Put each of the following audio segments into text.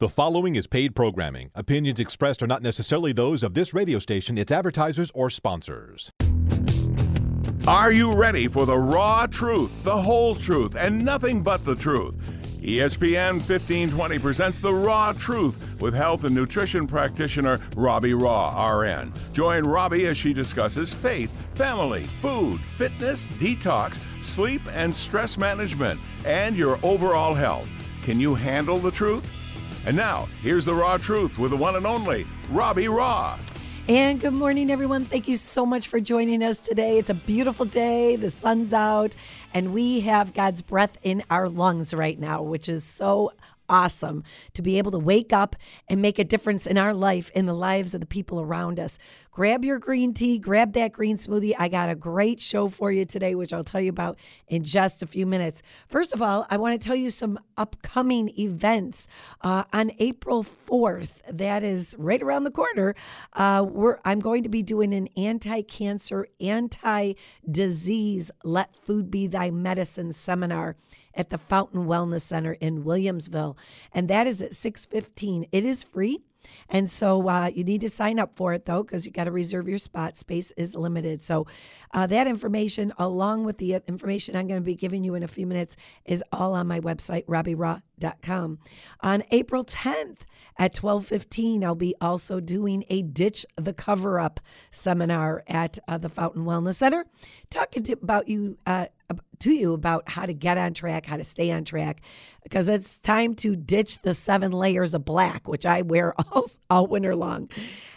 The following is paid programming. Opinions expressed are not necessarily those of this radio station, its advertisers, or sponsors. Are you ready for the raw truth, the whole truth, and nothing but the truth? ESPN 1520 presents The Raw Truth with health and nutrition practitioner Robbie Raugh, RN. Join Robbie as she discusses faith, family, food, fitness, detox, sleep, and stress management, and your overall health. Can you handle the truth? And now, here's The Raw Truth with the one and only Robbie Raugh. And good morning, everyone. Thank you so much for joining us today. It's a beautiful day, the sun's out, and we have God's breath in our lungs right now, which is so awesome to be able to wake up and make a difference in our life, in the lives of the people around us. Grab your green tea, grab that green smoothie. I got a great show for you today, which I'll tell you about in just a few minutes. First of all, I want to tell you some upcoming events. Uh, on April 4th, that is right around the corner, uh, I'm going to be doing an anti cancer, anti disease, let food be thy medicine seminar at the Fountain Wellness Center in Williamsville, and that is at 6:15. It is free. And so uh, you need to sign up for it though, because you got to reserve your spot. Space is limited. So uh, that information, along with the information I'm going to be giving you in a few minutes, is all on my website, RobbieRaugh.com. On April 10th at 12:15, I'll be also doing a ditch the cover up seminar at uh, the Fountain Wellness Center, talking to, about you uh, to you about how to get on track, how to stay on track, because it's time to ditch the seven layers of black, which I wear all, all winter long.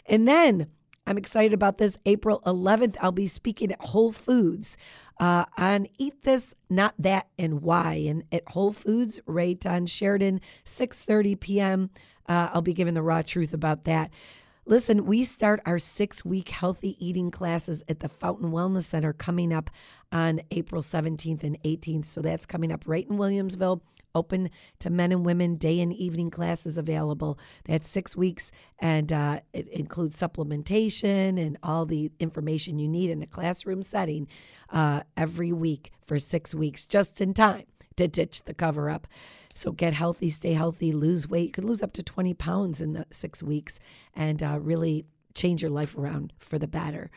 And then I'm excited about this. April 11th, I'll be speaking at Whole Foods uh, on Eat This, Not That, and Why. And at Whole Foods, right on Sheridan, 6.30 p.m., uh, I'll be giving the raw truth about that. Listen, we start our six week healthy eating classes at the Fountain Wellness Center coming up on April 17th and 18th. So that's coming up right in Williamsville. Open to men and women, day and evening classes available. That's six weeks, and uh, it includes supplementation and all the information you need in a classroom setting uh, every week for six weeks, just in time to ditch the cover up. So get healthy, stay healthy, lose weight. You could lose up to 20 pounds in the six weeks and uh, really change your life around for the better.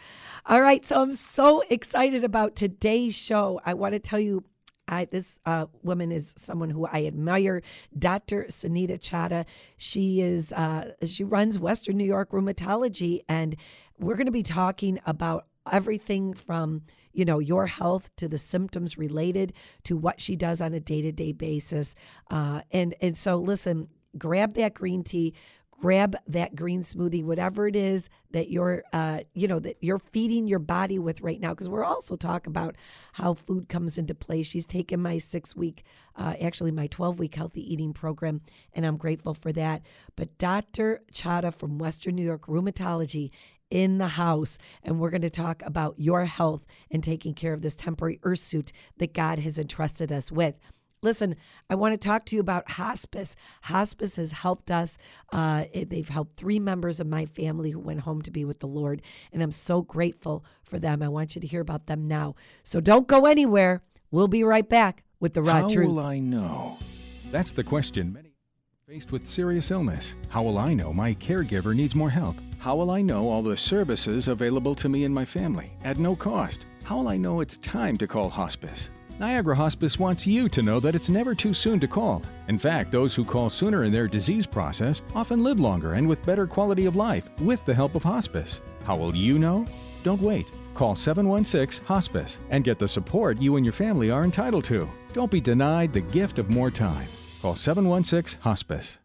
All right, so I'm so excited about today's show. I want to tell you I, this uh, woman is someone who I admire, Dr. Sunita Chadha. She is uh, she runs Western New York Rheumatology, and we're going to be talking about everything from you know your health to the symptoms related to what she does on a day-to-day basis. Uh, and and so listen grab that green tea grab that green smoothie whatever it is that you're uh, you know that you're feeding your body with right now. Because we're also talking about how food comes into play. She's taken my six week uh, actually my 12 week healthy eating program and i'm grateful for that. But dr chadha from western new york rheumatology in the house, and we're going to talk about your health and taking care of this temporary earth suit that God has entrusted us with. Listen, I want to talk to you about hospice. Hospice has helped us. Uh, it, they've helped three members of my family who went home to be with the Lord, and I'm so grateful for them. I want you to hear about them now. So don't go anywhere. We'll be right back with the raw How truth. How will I know? That's the question many faced with serious illness. How will I know my caregiver needs more help? How will I know all the services available to me and my family at no cost? How will I know it's time to call hospice? Niagara Hospice wants you to know that it's never too soon to call. In fact, those who call sooner in their disease process often live longer and with better quality of life with the help of hospice. How will you know? Don't wait. Call 716 Hospice and get the support you and your family are entitled to. Don't be denied the gift of more time. Call 716 Hospice.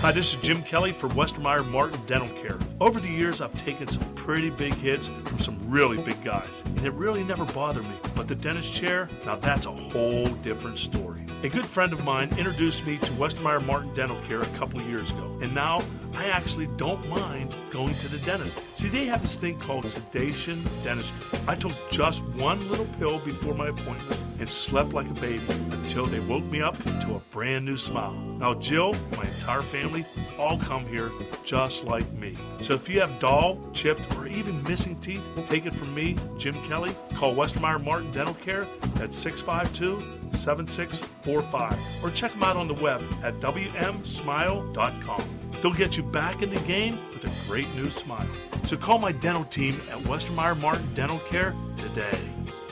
Hi, this is Jim Kelly for Westermeier Martin Dental Care. Over the years, I've taken some pretty big hits from some really big guys, and it really never bothered me. But the dentist chair, now that's a whole different story. A good friend of mine introduced me to Westermeier Martin Dental Care a couple years ago, and now I actually don't mind going to the dentist. See, they have this thing called sedation dentistry. I took just one little pill before my appointment and slept like a baby until they woke me up to a brand new smile. Now, Jill, my entire family, all come here just like me. So if you have dull, chipped, or even missing teeth, take it from me, Jim Kelly. Call Westermeier Martin Dental Care at 652 7645 or check them out on the web at wmsmile.com. They'll get you back in the game with a great new smile. So call my dental team at Westermeier Martin Dental Care today.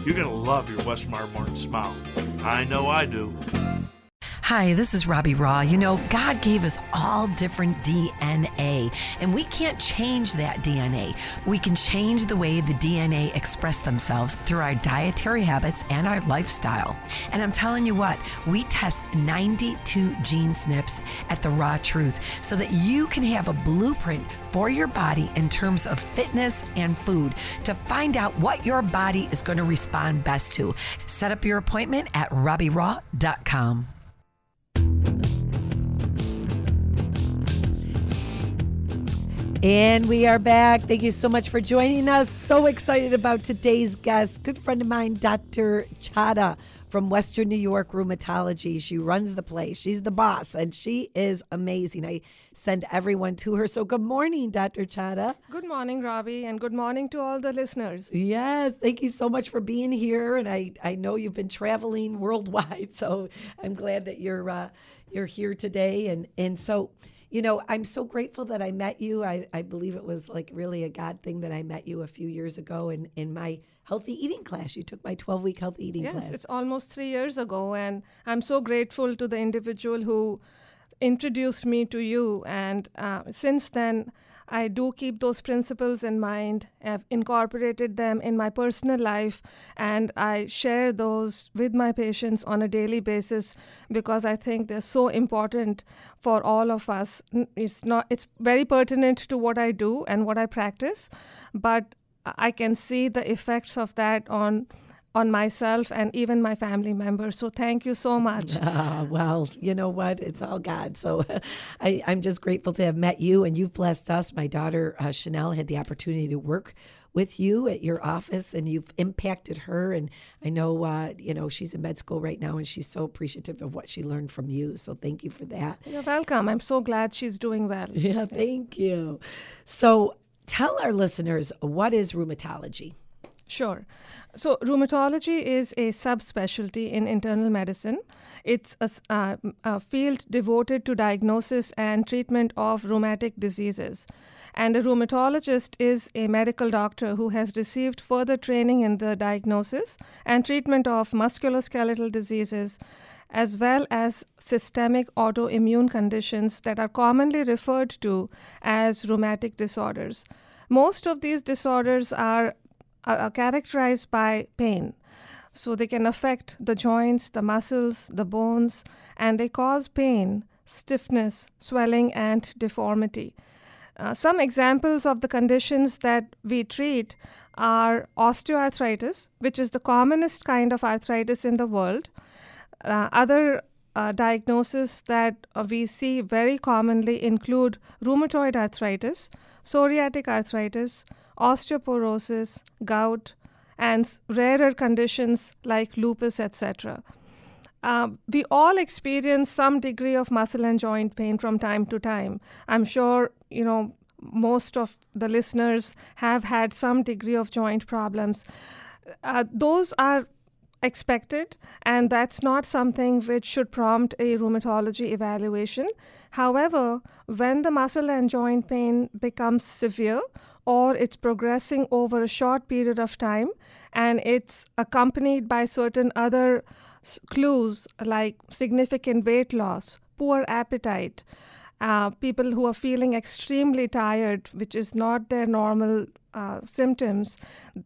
You're going to love your Westermeier Martin smile. I know I do. Hi, this is Robbie Raugh. You know, God gave us all different DNA, and we can't change that DNA. We can change the way the DNA express themselves through our dietary habits and our lifestyle. And I'm telling you what, we test 92 gene SNPs at the Raw Truth so that you can have a blueprint for your body in terms of fitness and food to find out what your body is going to respond best to. Set up your appointment at RobbieRaugh.com. And we are back. Thank you so much for joining us. So excited about today's guest. Good friend of mine, Dr. Chadha from Western New York Rheumatology. She runs the place. She's the boss, and she is amazing. I send everyone to her. So, good morning, Dr. Chadha. Good morning, Robbie, and good morning to all the listeners. Yes, thank you so much for being here. And I, I know you've been traveling worldwide, so I'm glad that you're uh, you're here today. And and so you know, I'm so grateful that I met you. I, I believe it was like really a God thing that I met you a few years ago in, in my healthy eating class. You took my 12 week healthy eating yes, class. Yes, it's almost three years ago. And I'm so grateful to the individual who introduced me to you. And uh, since then, I do keep those principles in mind. I've incorporated them in my personal life, and I share those with my patients on a daily basis because I think they're so important for all of us. It's not. It's very pertinent to what I do and what I practice, but I can see the effects of that on on myself and even my family members. So thank you so much. Uh, well, you know what? It's all God. So I, am just grateful to have met you and you've blessed us. My daughter, uh, Chanel, had the opportunity to work with you at your office and you've impacted her. And I know, uh, you know, she's in med school right now and she's so appreciative of what she learned from you. So thank you for that. You're welcome. I'm so glad she's doing well. Yeah, thank you. So tell our listeners what is rheumatology? Sure. So, rheumatology is a subspecialty in internal medicine. It's a, uh, a, field devoted to diagnosis and treatment of rheumatic diseases. And a rheumatologist is a medical doctor who has received further training in the diagnosis and treatment of musculoskeletal diseases, as well as systemic autoimmune conditions that are commonly referred to as rheumatic disorders. Most of these disorders are are characterized by pain. So they can affect the joints, the muscles, the bones, and they cause pain, stiffness, swelling, and deformity. Uh, some examples of the conditions that we treat are osteoarthritis, which is the commonest kind of arthritis in the world. Uh, other uh, diagnoses that uh, we see very commonly include rheumatoid arthritis, psoriatic arthritis, osteoporosis, gout, and rarer conditions like lupus, etc. Uh, we all experience some degree of muscle and joint pain from time to time. I'm sure, you know, most of the listeners have had some degree of joint problems. Uh, those are expected, and that's not something which should prompt a rheumatology evaluation. However, when the muscle and joint pain becomes severe or it's progressing over a short period of time and it's accompanied by certain other clues like significant weight loss, poor appetite, uh, people who are feeling extremely tired, which is not their normal uh, symptoms,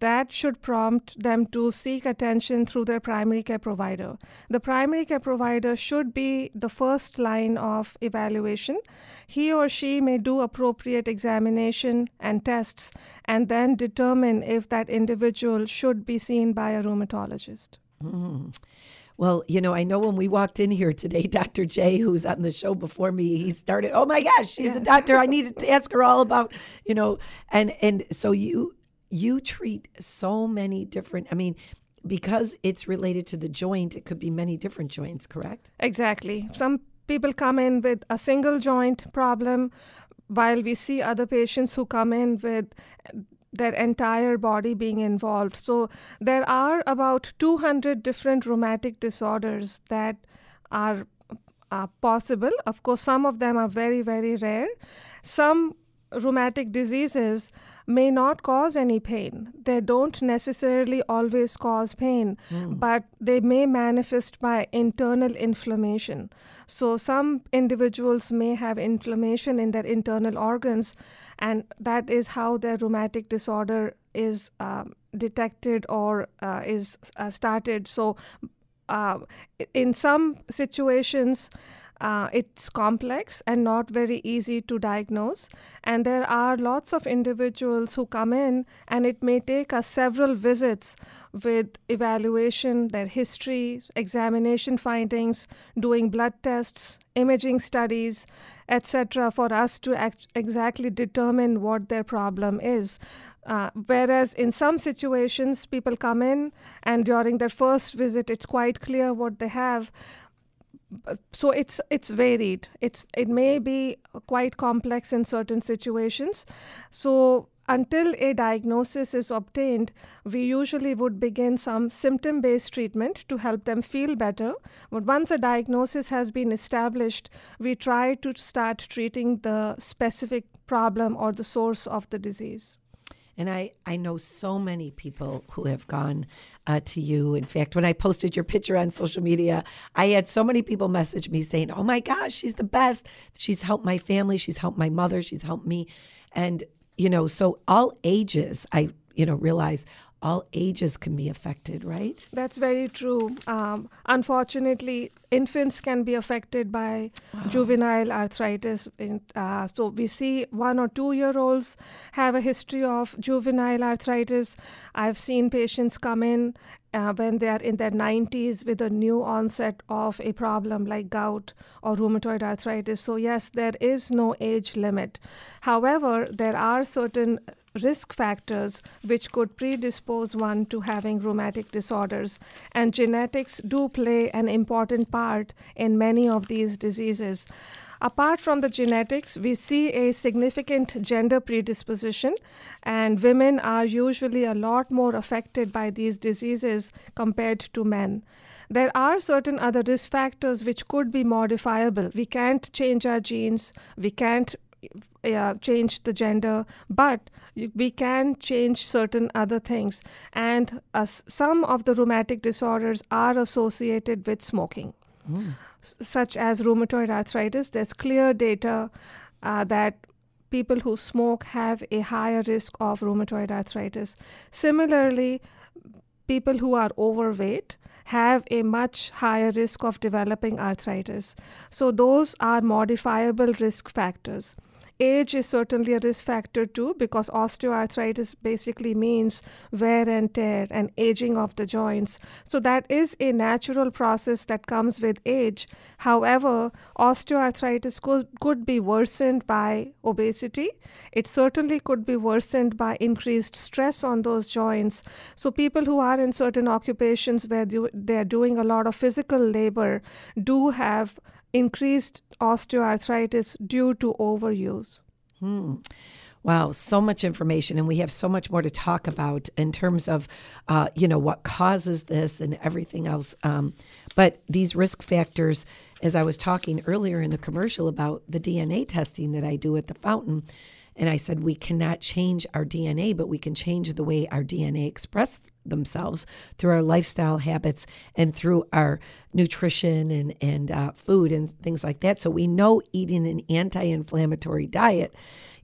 that should prompt them to seek attention through their primary care provider. The primary care provider should be the first line of evaluation. He or she may do appropriate examination and tests and then determine if that individual should be seen by a rheumatologist. Mm. Well, you know, I know when we walked in here today, Dr. J, who's on the show before me, he started, "Oh my gosh, she's yes. a doctor. I needed to ask her all about, you know." And and so you you treat so many different. I mean, because it's related to the joint, it could be many different joints, correct? Exactly. Some people come in with a single joint problem while we see other patients who come in with their entire body being involved. So there are about 200 different rheumatic disorders that are uh, possible. Of course, some of them are very, very rare. Some rheumatic diseases may not cause any pain. They don't necessarily always cause pain, mm. but they may manifest by internal inflammation. So, some individuals may have inflammation in their internal organs, and that is how their rheumatic disorder is um, detected or uh, is uh, started. So, uh, in some situations, uh, it's complex and not very easy to diagnose. And there are lots of individuals who come in, and it may take us several visits with evaluation, their history, examination findings, doing blood tests, imaging studies, etc., for us to act- exactly determine what their problem is. Uh, whereas in some situations, people come in and during their first visit, it's quite clear what they have, so it's it's varied. It's it may be quite complex in certain situations. So until a diagnosis is obtained we usually would begin some symptom based treatment to help them feel better. But once a diagnosis has been established we try to start treating the specific problem or the source of the disease and I, I know so many people who have gone uh, to you. In fact, when I posted your picture on social media, I had so many people message me saying, Oh my gosh, she's the best. She's helped my family. She's helped my mother. She's helped me. And, you know, so all ages, I, you know, realize all ages can be affected, right? That's very true. Um, unfortunately, infants can be affected by wow. juvenile arthritis. In, uh, so we see one or two year olds have a history of juvenile arthritis. I've seen patients come in uh, when they are in their 90s with a new onset of a problem like gout or rheumatoid arthritis. So, yes, there is no age limit. However, there are certain risk factors which could predispose one to having rheumatic disorders, and genetics do play an important part part in many of these diseases. Apart from the genetics, we see a significant gender predisposition, and women are usually a lot more affected by these diseases compared to men. There are certain other risk factors which could be modifiable. We can't change our genes, we can't uh, change the gender, but we can change certain other things. And uh, some of the rheumatic disorders are associated with smoking such as rheumatoid arthritis. There's clear data uh, that people who smoke have a higher risk of rheumatoid arthritis. Similarly, people who are overweight have a much higher risk of developing arthritis. So, those are modifiable risk factors age is certainly a risk factor too because osteoarthritis basically means wear and tear and aging of the joints. So that is a natural process that comes with age. However, osteoarthritis could, could be worsened by obesity. It certainly could be worsened by increased stress on those joints. So people who are in certain occupations where they're doing a lot of physical labor do have increased osteoarthritis due to overuse. Hmm. Wow, so much information, and we have so much more to talk about in terms of, uh, you know, what causes this and everything else. Um, but these risk factors, as I was talking earlier in the commercial about the DNA testing that I do at the fountain, And I said, we cannot change our DNA, but we can change the way our DNA express themselves through our lifestyle habits and through our nutrition and, and uh, food and things like that. So we know eating an anti inflammatory diet,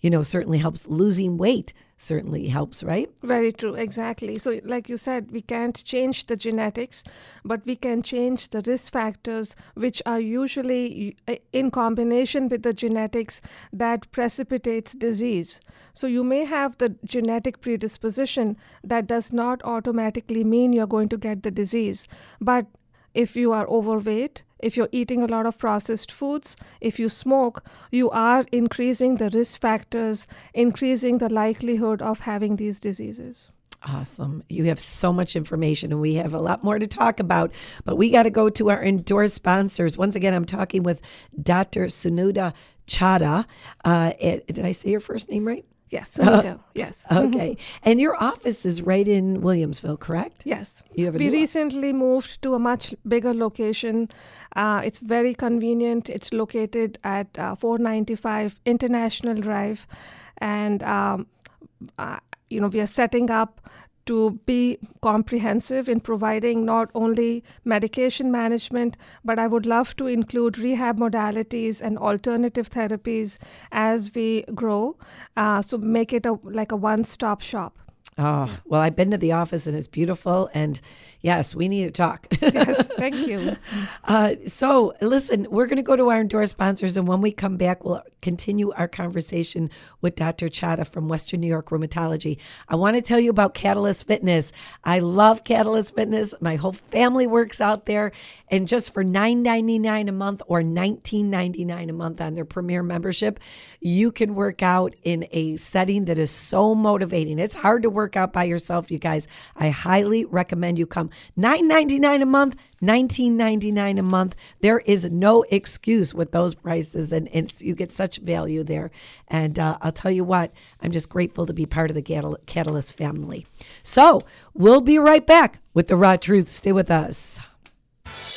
you know, certainly helps losing weight certainly helps, right? Very true, exactly. So, like you said, we can't change the genetics, but we can change the risk factors, which are usually in combination with the genetics that precipitates disease. So, you may have the genetic predisposition that does not automatically mean you're going to get the disease, but if you are overweight, if you're eating a lot of processed foods, if you smoke, you are increasing the risk factors, increasing the likelihood of having these diseases. Awesome. You have so much information, and we have a lot more to talk about. But we got to go to our endorsed sponsors. Once again, I'm talking with Dr. Sunita Chadha. Uh, did I say your first name right? Yes, we do. Yes. okay. And your office is right in Williamsville, correct? Yes. You have a we recently moved to a much bigger location. Uh, it's very convenient. It's located at uh, 495 International Drive. And, um, uh, you know, we are setting up to be comprehensive in providing not only medication management, but I would love to include rehab modalities and alternative therapies as we grow. Uh, so make it a, like a one stop shop. Oh, well, I've been to the office and it's beautiful. And yes, we need to talk. yes, thank you. Uh, so, listen, we're going to go to our endorsed sponsors. And when we come back, we'll continue our conversation with Dr. Chadha from Western New York Rheumatology. I want to tell you about Catalyst Fitness. I love Catalyst Fitness. My whole family works out there. And just for $9.99 a month or $19.99 a month on their premier membership, you can work out in a setting that is so motivating. It's hard to work out by yourself, you guys. I highly recommend you come. $9.99 a month, $19.99 a month. There is no excuse with those prices, and, and you get such value there. And uh, I'll tell you what, I'm just grateful to be part of the Catalyst family. So we'll be right back with the raw truth. Stay with us.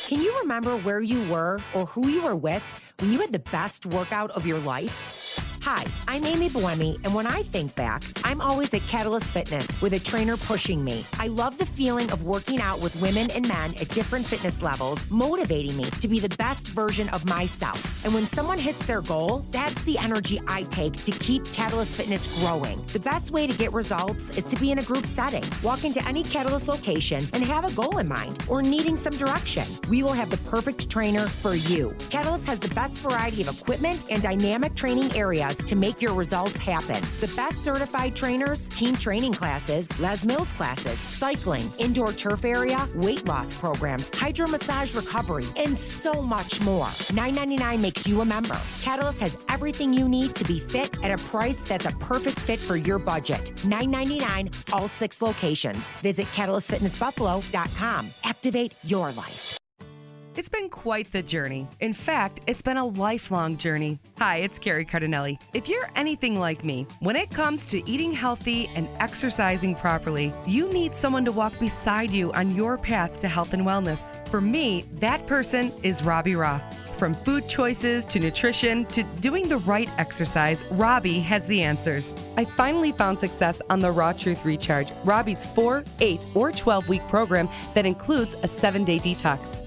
Can you remember where you were or who you were with when you had the best workout of your life? Hi, I'm Amy Buemi, and when I think back, I'm always at Catalyst Fitness with a trainer pushing me. I love the feeling of working out with women and men at different fitness levels, motivating me to be the best version of myself. And when someone hits their goal, that's the energy I take to keep Catalyst Fitness growing. The best way to get results is to be in a group setting. Walk into any Catalyst location and have a goal in mind or needing some direction. We will have the perfect trainer for you. Catalyst has the best variety of equipment and dynamic training areas to make your results happen. The best certified trainers, team training classes, Les Mills classes, cycling, indoor turf area, weight loss programs, hydro massage recovery, and so much more. $9.99 makes you a member. Catalyst has everything you need to be fit at a price that's a perfect fit for your budget. $9.99, all six locations. Visit CatalystFitnessBuffalo.com. Activate your life. It's been quite the journey. In fact, it's been a lifelong journey. Hi, it's Carrie Cardinelli. If you're anything like me, when it comes to eating healthy and exercising properly, you need someone to walk beside you on your path to health and wellness. For me, that person is Robbie Raugh. From food choices to nutrition to doing the right exercise, Robbie has the answers. I finally found success on the Raw Truth Recharge, Robbie's 4, 8, or 12 week program that includes a 7 day detox.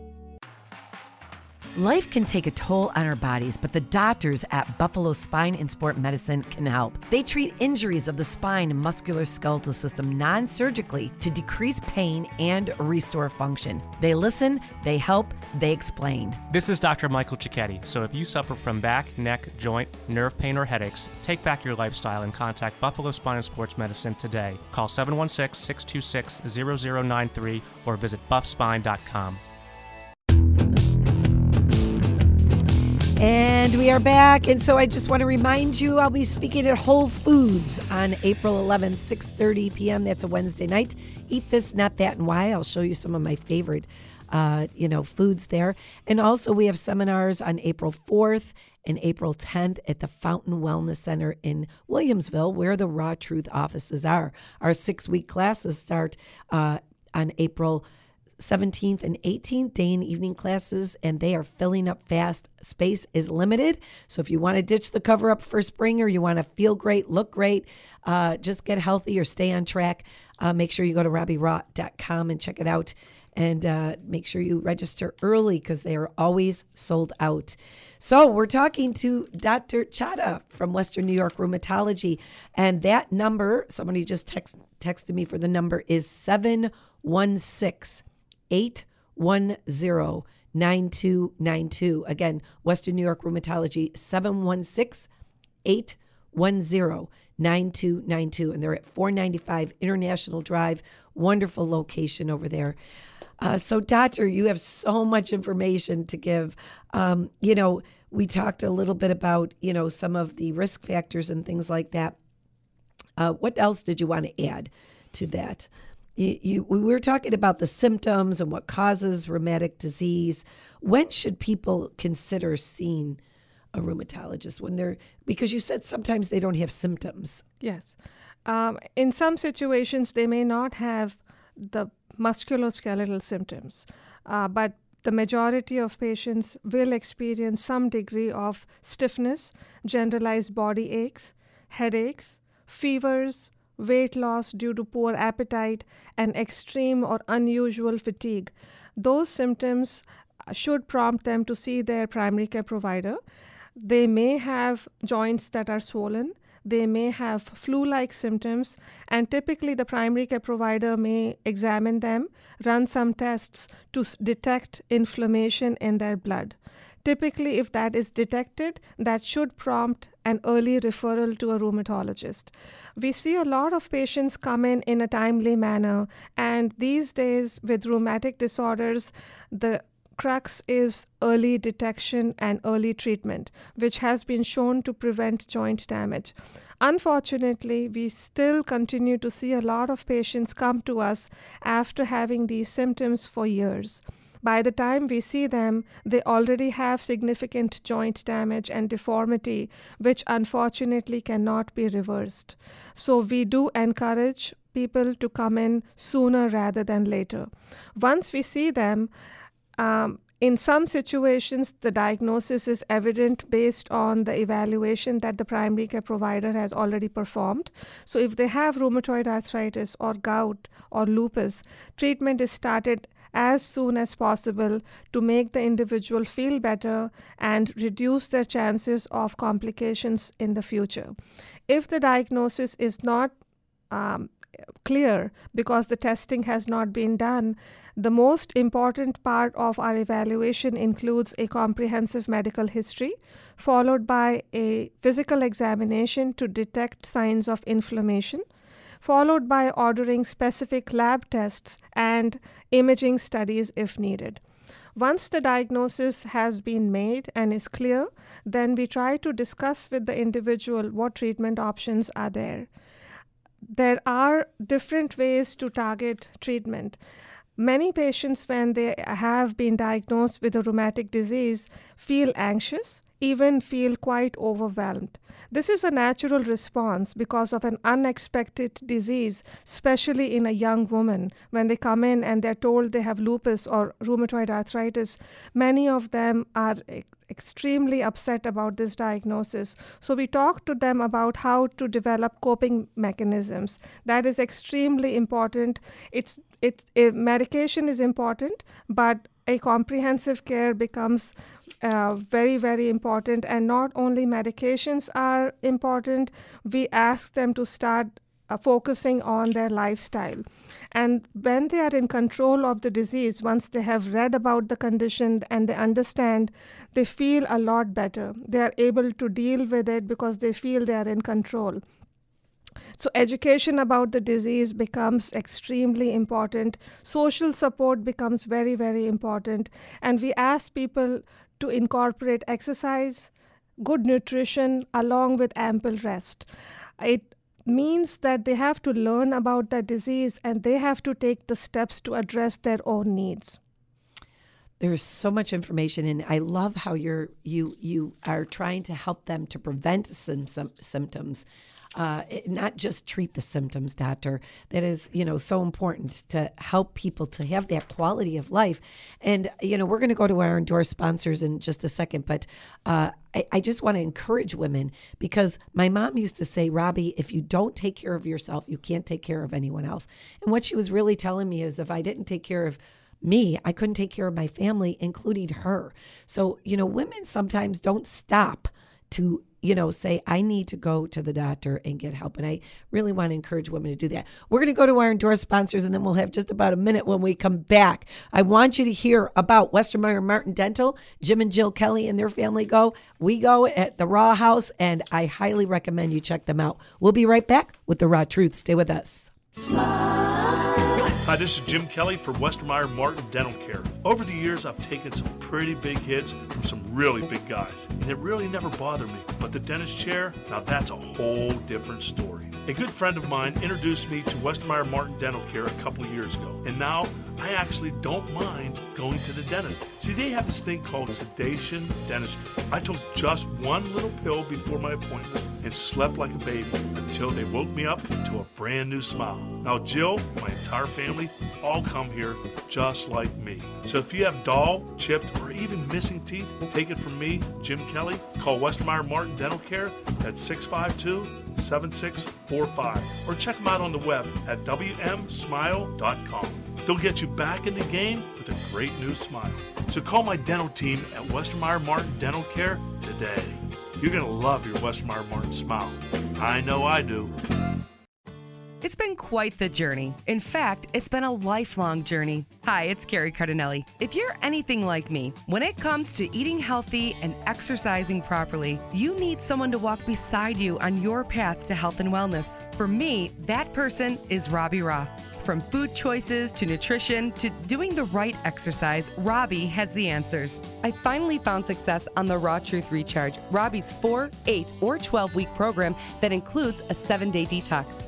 Life can take a toll on our bodies, but the doctors at Buffalo Spine and Sport Medicine can help. They treat injuries of the spine and musculoskeletal system non surgically to decrease pain and restore function. They listen, they help, they explain. This is Dr. Michael Cicchetti. So if you suffer from back, neck, joint, nerve pain, or headaches, take back your lifestyle and contact Buffalo Spine and Sports Medicine today. Call 716 626 0093 or visit buffspine.com. And we are back. And so I just want to remind you I'll be speaking at Whole Foods on April 11th, 6:30 p.m. That's a Wednesday night. Eat this, not that, and why. I'll show you some of my favorite uh, you know, foods there. And also, we have seminars on April 4th and April 10th at the Fountain Wellness Center in Williamsville, where the Raw Truth offices are. Our six week classes start uh, on April 17th and 18th, day and evening classes, and they are filling up fast. Space is limited. So if you want to ditch the cover up for spring or you want to feel great, look great, uh, just get healthy or stay on track, uh, make sure you go to robbieraugh.com and check it out. And uh, make sure you register early because they are always sold out. So, we're talking to Dr. Chadha from Western New York Rheumatology. And that number, somebody just text, texted me for the number, is 716 810 9292. Again, Western New York Rheumatology, 716 810 9292. And they're at 495 International Drive. Wonderful location over there. Uh, so, Doctor, you have so much information to give. Um, you know, we talked a little bit about, you know, some of the risk factors and things like that. Uh, what else did you want to add to that? You, you, we were talking about the symptoms and what causes rheumatic disease. When should people consider seeing a rheumatologist when they're because you said sometimes they don't have symptoms. Yes, um, in some situations they may not have the musculoskeletal symptoms, uh, but the majority of patients will experience some degree of stiffness, generalized body aches, headaches, fevers, weight loss due to poor appetite, and extreme or unusual fatigue. Those symptoms should prompt them to see their primary care provider. They may have joints that are swollen. They may have flu like symptoms, and typically the primary care provider may examine them, run some tests to detect inflammation in their blood. Typically, if that is detected, that should prompt an early referral to a rheumatologist. We see a lot of patients come in in a timely manner, and these days with rheumatic disorders, the crux is early detection and early treatment, which has been shown to prevent joint damage. Unfortunately, we still continue to see a lot of patients come to us after having these symptoms for years. By the time we see them, they already have significant joint damage and deformity, which unfortunately cannot be reversed. So, we do encourage people to come in sooner rather than later. Once we see them, um, in some situations, the diagnosis is evident based on the evaluation that the primary care provider has already performed. So, if they have rheumatoid arthritis or gout or lupus, treatment is started as soon as possible to make the individual feel better and reduce their chances of complications in the future. If the diagnosis is not um, clear because the testing has not been done, the most important part of our evaluation includes a comprehensive medical history, followed by a physical examination to detect signs of inflammation followed by ordering specific lab tests and imaging studies if needed. Once the diagnosis has been made and is clear, then we try to discuss with the individual what treatment options are there. There are different ways to target treatment. Many patients, when they have been diagnosed with a rheumatic disease, feel anxious, even feel quite overwhelmed. This is a natural response because of an unexpected disease, especially in a young woman. When they come in and they're told they have lupus or rheumatoid arthritis, many of them are extremely upset about this diagnosis. So we talk to them about how to develop coping mechanisms. That is extremely important. It's it's eh, medication is important, but a comprehensive care becomes uh, very, very important. And not only medications are important, we ask them to start uh, focusing on their lifestyle. And when they are in control of the disease, once they have read about the condition and they understand, they feel a lot better. They are able to deal with it because they feel they are in control. So, education about the disease becomes extremely important. Social support becomes very, very important. And we ask people to incorporate exercise, good nutrition, along with ample rest. It means that they have to learn about the disease and they have to take the steps to address their own needs. there's so much information and I love how you're you you are trying to help them to prevent some, some symptoms uh, not just treat the symptoms, doctor. That is, you know, so important to help people to have that quality of life. And, you know, we're going to go to our endorsed sponsors in just a second, but uh, I, I just want to encourage women because my mom used to say, Robbie, if you don't take care of yourself, you can't take care of anyone else. And what she was really telling me is if I didn't take care of me, I couldn't take care of my family, including her. So, you know, women sometimes don't stop to you know, say, I need to go to the doctor and get help. And I really want to encourage women to do that. We're going to go to our endorsed sponsors and then we'll have just about a minute when we come back. I want you to hear about Westermeier Martin Dental. Jim and Jill Kelly and their family go. We go at the Raw House, and I highly recommend you check them out. We'll be right back with the Raw Truth. Stay with us. Hi, this is Jim Kelly for Westermeier Martin Dental Care. Over the years, I've taken some pretty big hits from some really big guys, and it really never bothered me. But the dentist chair, now that's a whole different story. A good friend of mine introduced me to Westermeier Martin Dental Care a couple years ago, and now I actually don't mind going to the dentist. See, they have this thing called sedation dentistry. I took just one little pill before my appointment and slept like a baby until they woke me up to a brand new smile. Now, Jill, my entire family, all come here just like me. So if you have dull, chipped, or even missing teeth, take it from me, Jim Kelly. Call Westermeier Martin Dental Care at 652 7645 or check them out on the web at WMSmile.com. They'll get you back in the game with a great new smile. So call my dental team at Westermeier Martin Dental Care today. You're going to love your Westermeier Martin smile. I know I do. It's been quite the journey. In fact, it's been a lifelong journey. Hi, it's Carrie Cardinelli. If you're anything like me, when it comes to eating healthy and exercising properly, you need someone to walk beside you on your path to health and wellness. For me, that person is Robbie Raugh. From food choices to nutrition to doing the right exercise, Robbie has the answers. I finally found success on the Raw Truth Recharge, Robbie's 4, 8, or 12 week program that includes a 7 day detox.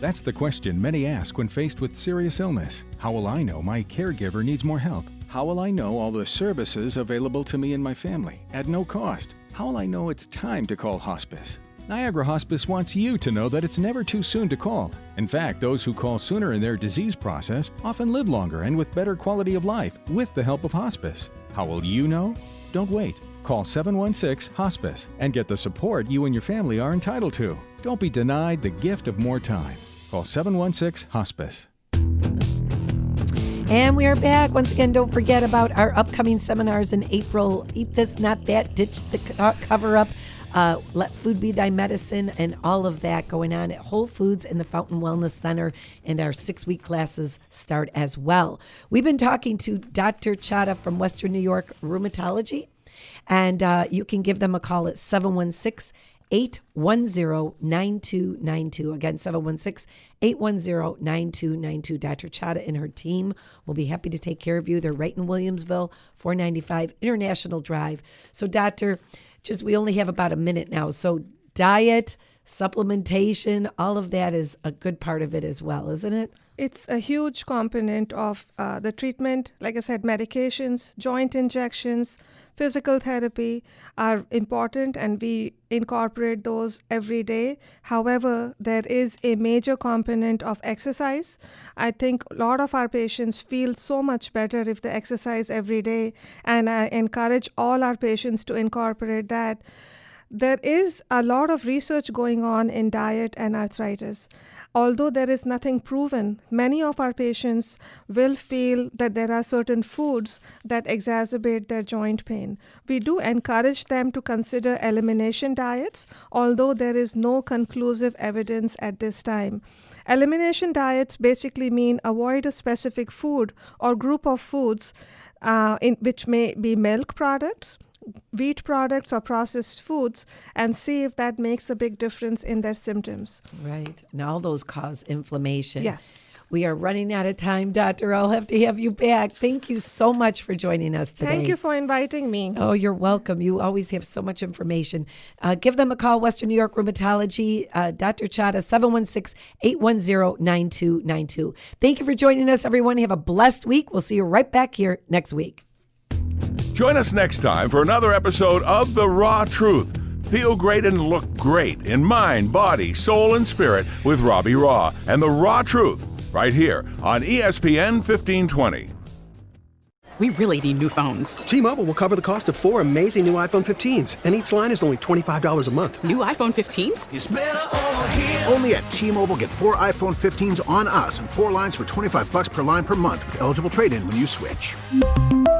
That's the question many ask when faced with serious illness. How will I know my caregiver needs more help? How will I know all the services available to me and my family at no cost? How will I know it's time to call hospice? Niagara Hospice wants you to know that it's never too soon to call. In fact, those who call sooner in their disease process often live longer and with better quality of life with the help of hospice. How will you know? Don't wait. Call 716 Hospice and get the support you and your family are entitled to. Don't be denied the gift of more time. Call 716 Hospice. And we are back. Once again, don't forget about our upcoming seminars in April. Eat this, not that. Ditch the cover up. Uh, let food be thy medicine, and all of that going on at Whole Foods and the Fountain Wellness Center. And our six week classes start as well. We've been talking to Dr. Chadha from Western New York Rheumatology, and uh, you can give them a call at 716 810 9292. Again, 716 810 9292. Dr. Chadha and her team will be happy to take care of you. They're right in Williamsville, 495 International Drive. So, Doctor, just we only have about a minute now. So, diet, supplementation, all of that is a good part of it as well, isn't it? It's a huge component of uh, the treatment. Like I said, medications, joint injections, physical therapy are important and we incorporate those every day. However, there is a major component of exercise. I think a lot of our patients feel so much better if they exercise every day, and I encourage all our patients to incorporate that. There is a lot of research going on in diet and arthritis. Although there is nothing proven, many of our patients will feel that there are certain foods that exacerbate their joint pain. We do encourage them to consider elimination diets, although there is no conclusive evidence at this time. Elimination diets basically mean avoid a specific food or group of foods uh, in, which may be milk products wheat products or processed foods and see if that makes a big difference in their symptoms. Right. And all those cause inflammation. Yes. We are running out of time, Doctor. I'll have to have you back. Thank you so much for joining us today. Thank you for inviting me. Oh, you're welcome. You always have so much information. Uh, give them a call, Western New York Rheumatology, uh, Dr. Chadha, 716 810 9292. Thank you for joining us, everyone. Have a blessed week. We'll see you right back here next week. Join us next time for another episode of The Raw Truth. Feel great and look great in mind, body, soul, and spirit with Robbie Raugh and The Raw Truth right here on ESPN 1520. We really need new phones. T-Mobile will cover the cost of four amazing new iPhone 15s, and each line is only $25 a month. New iPhone 15s? Only at T-Mobile get four iPhone 15s on us and four lines for 25 bucks per line per month with eligible trade-in when you switch.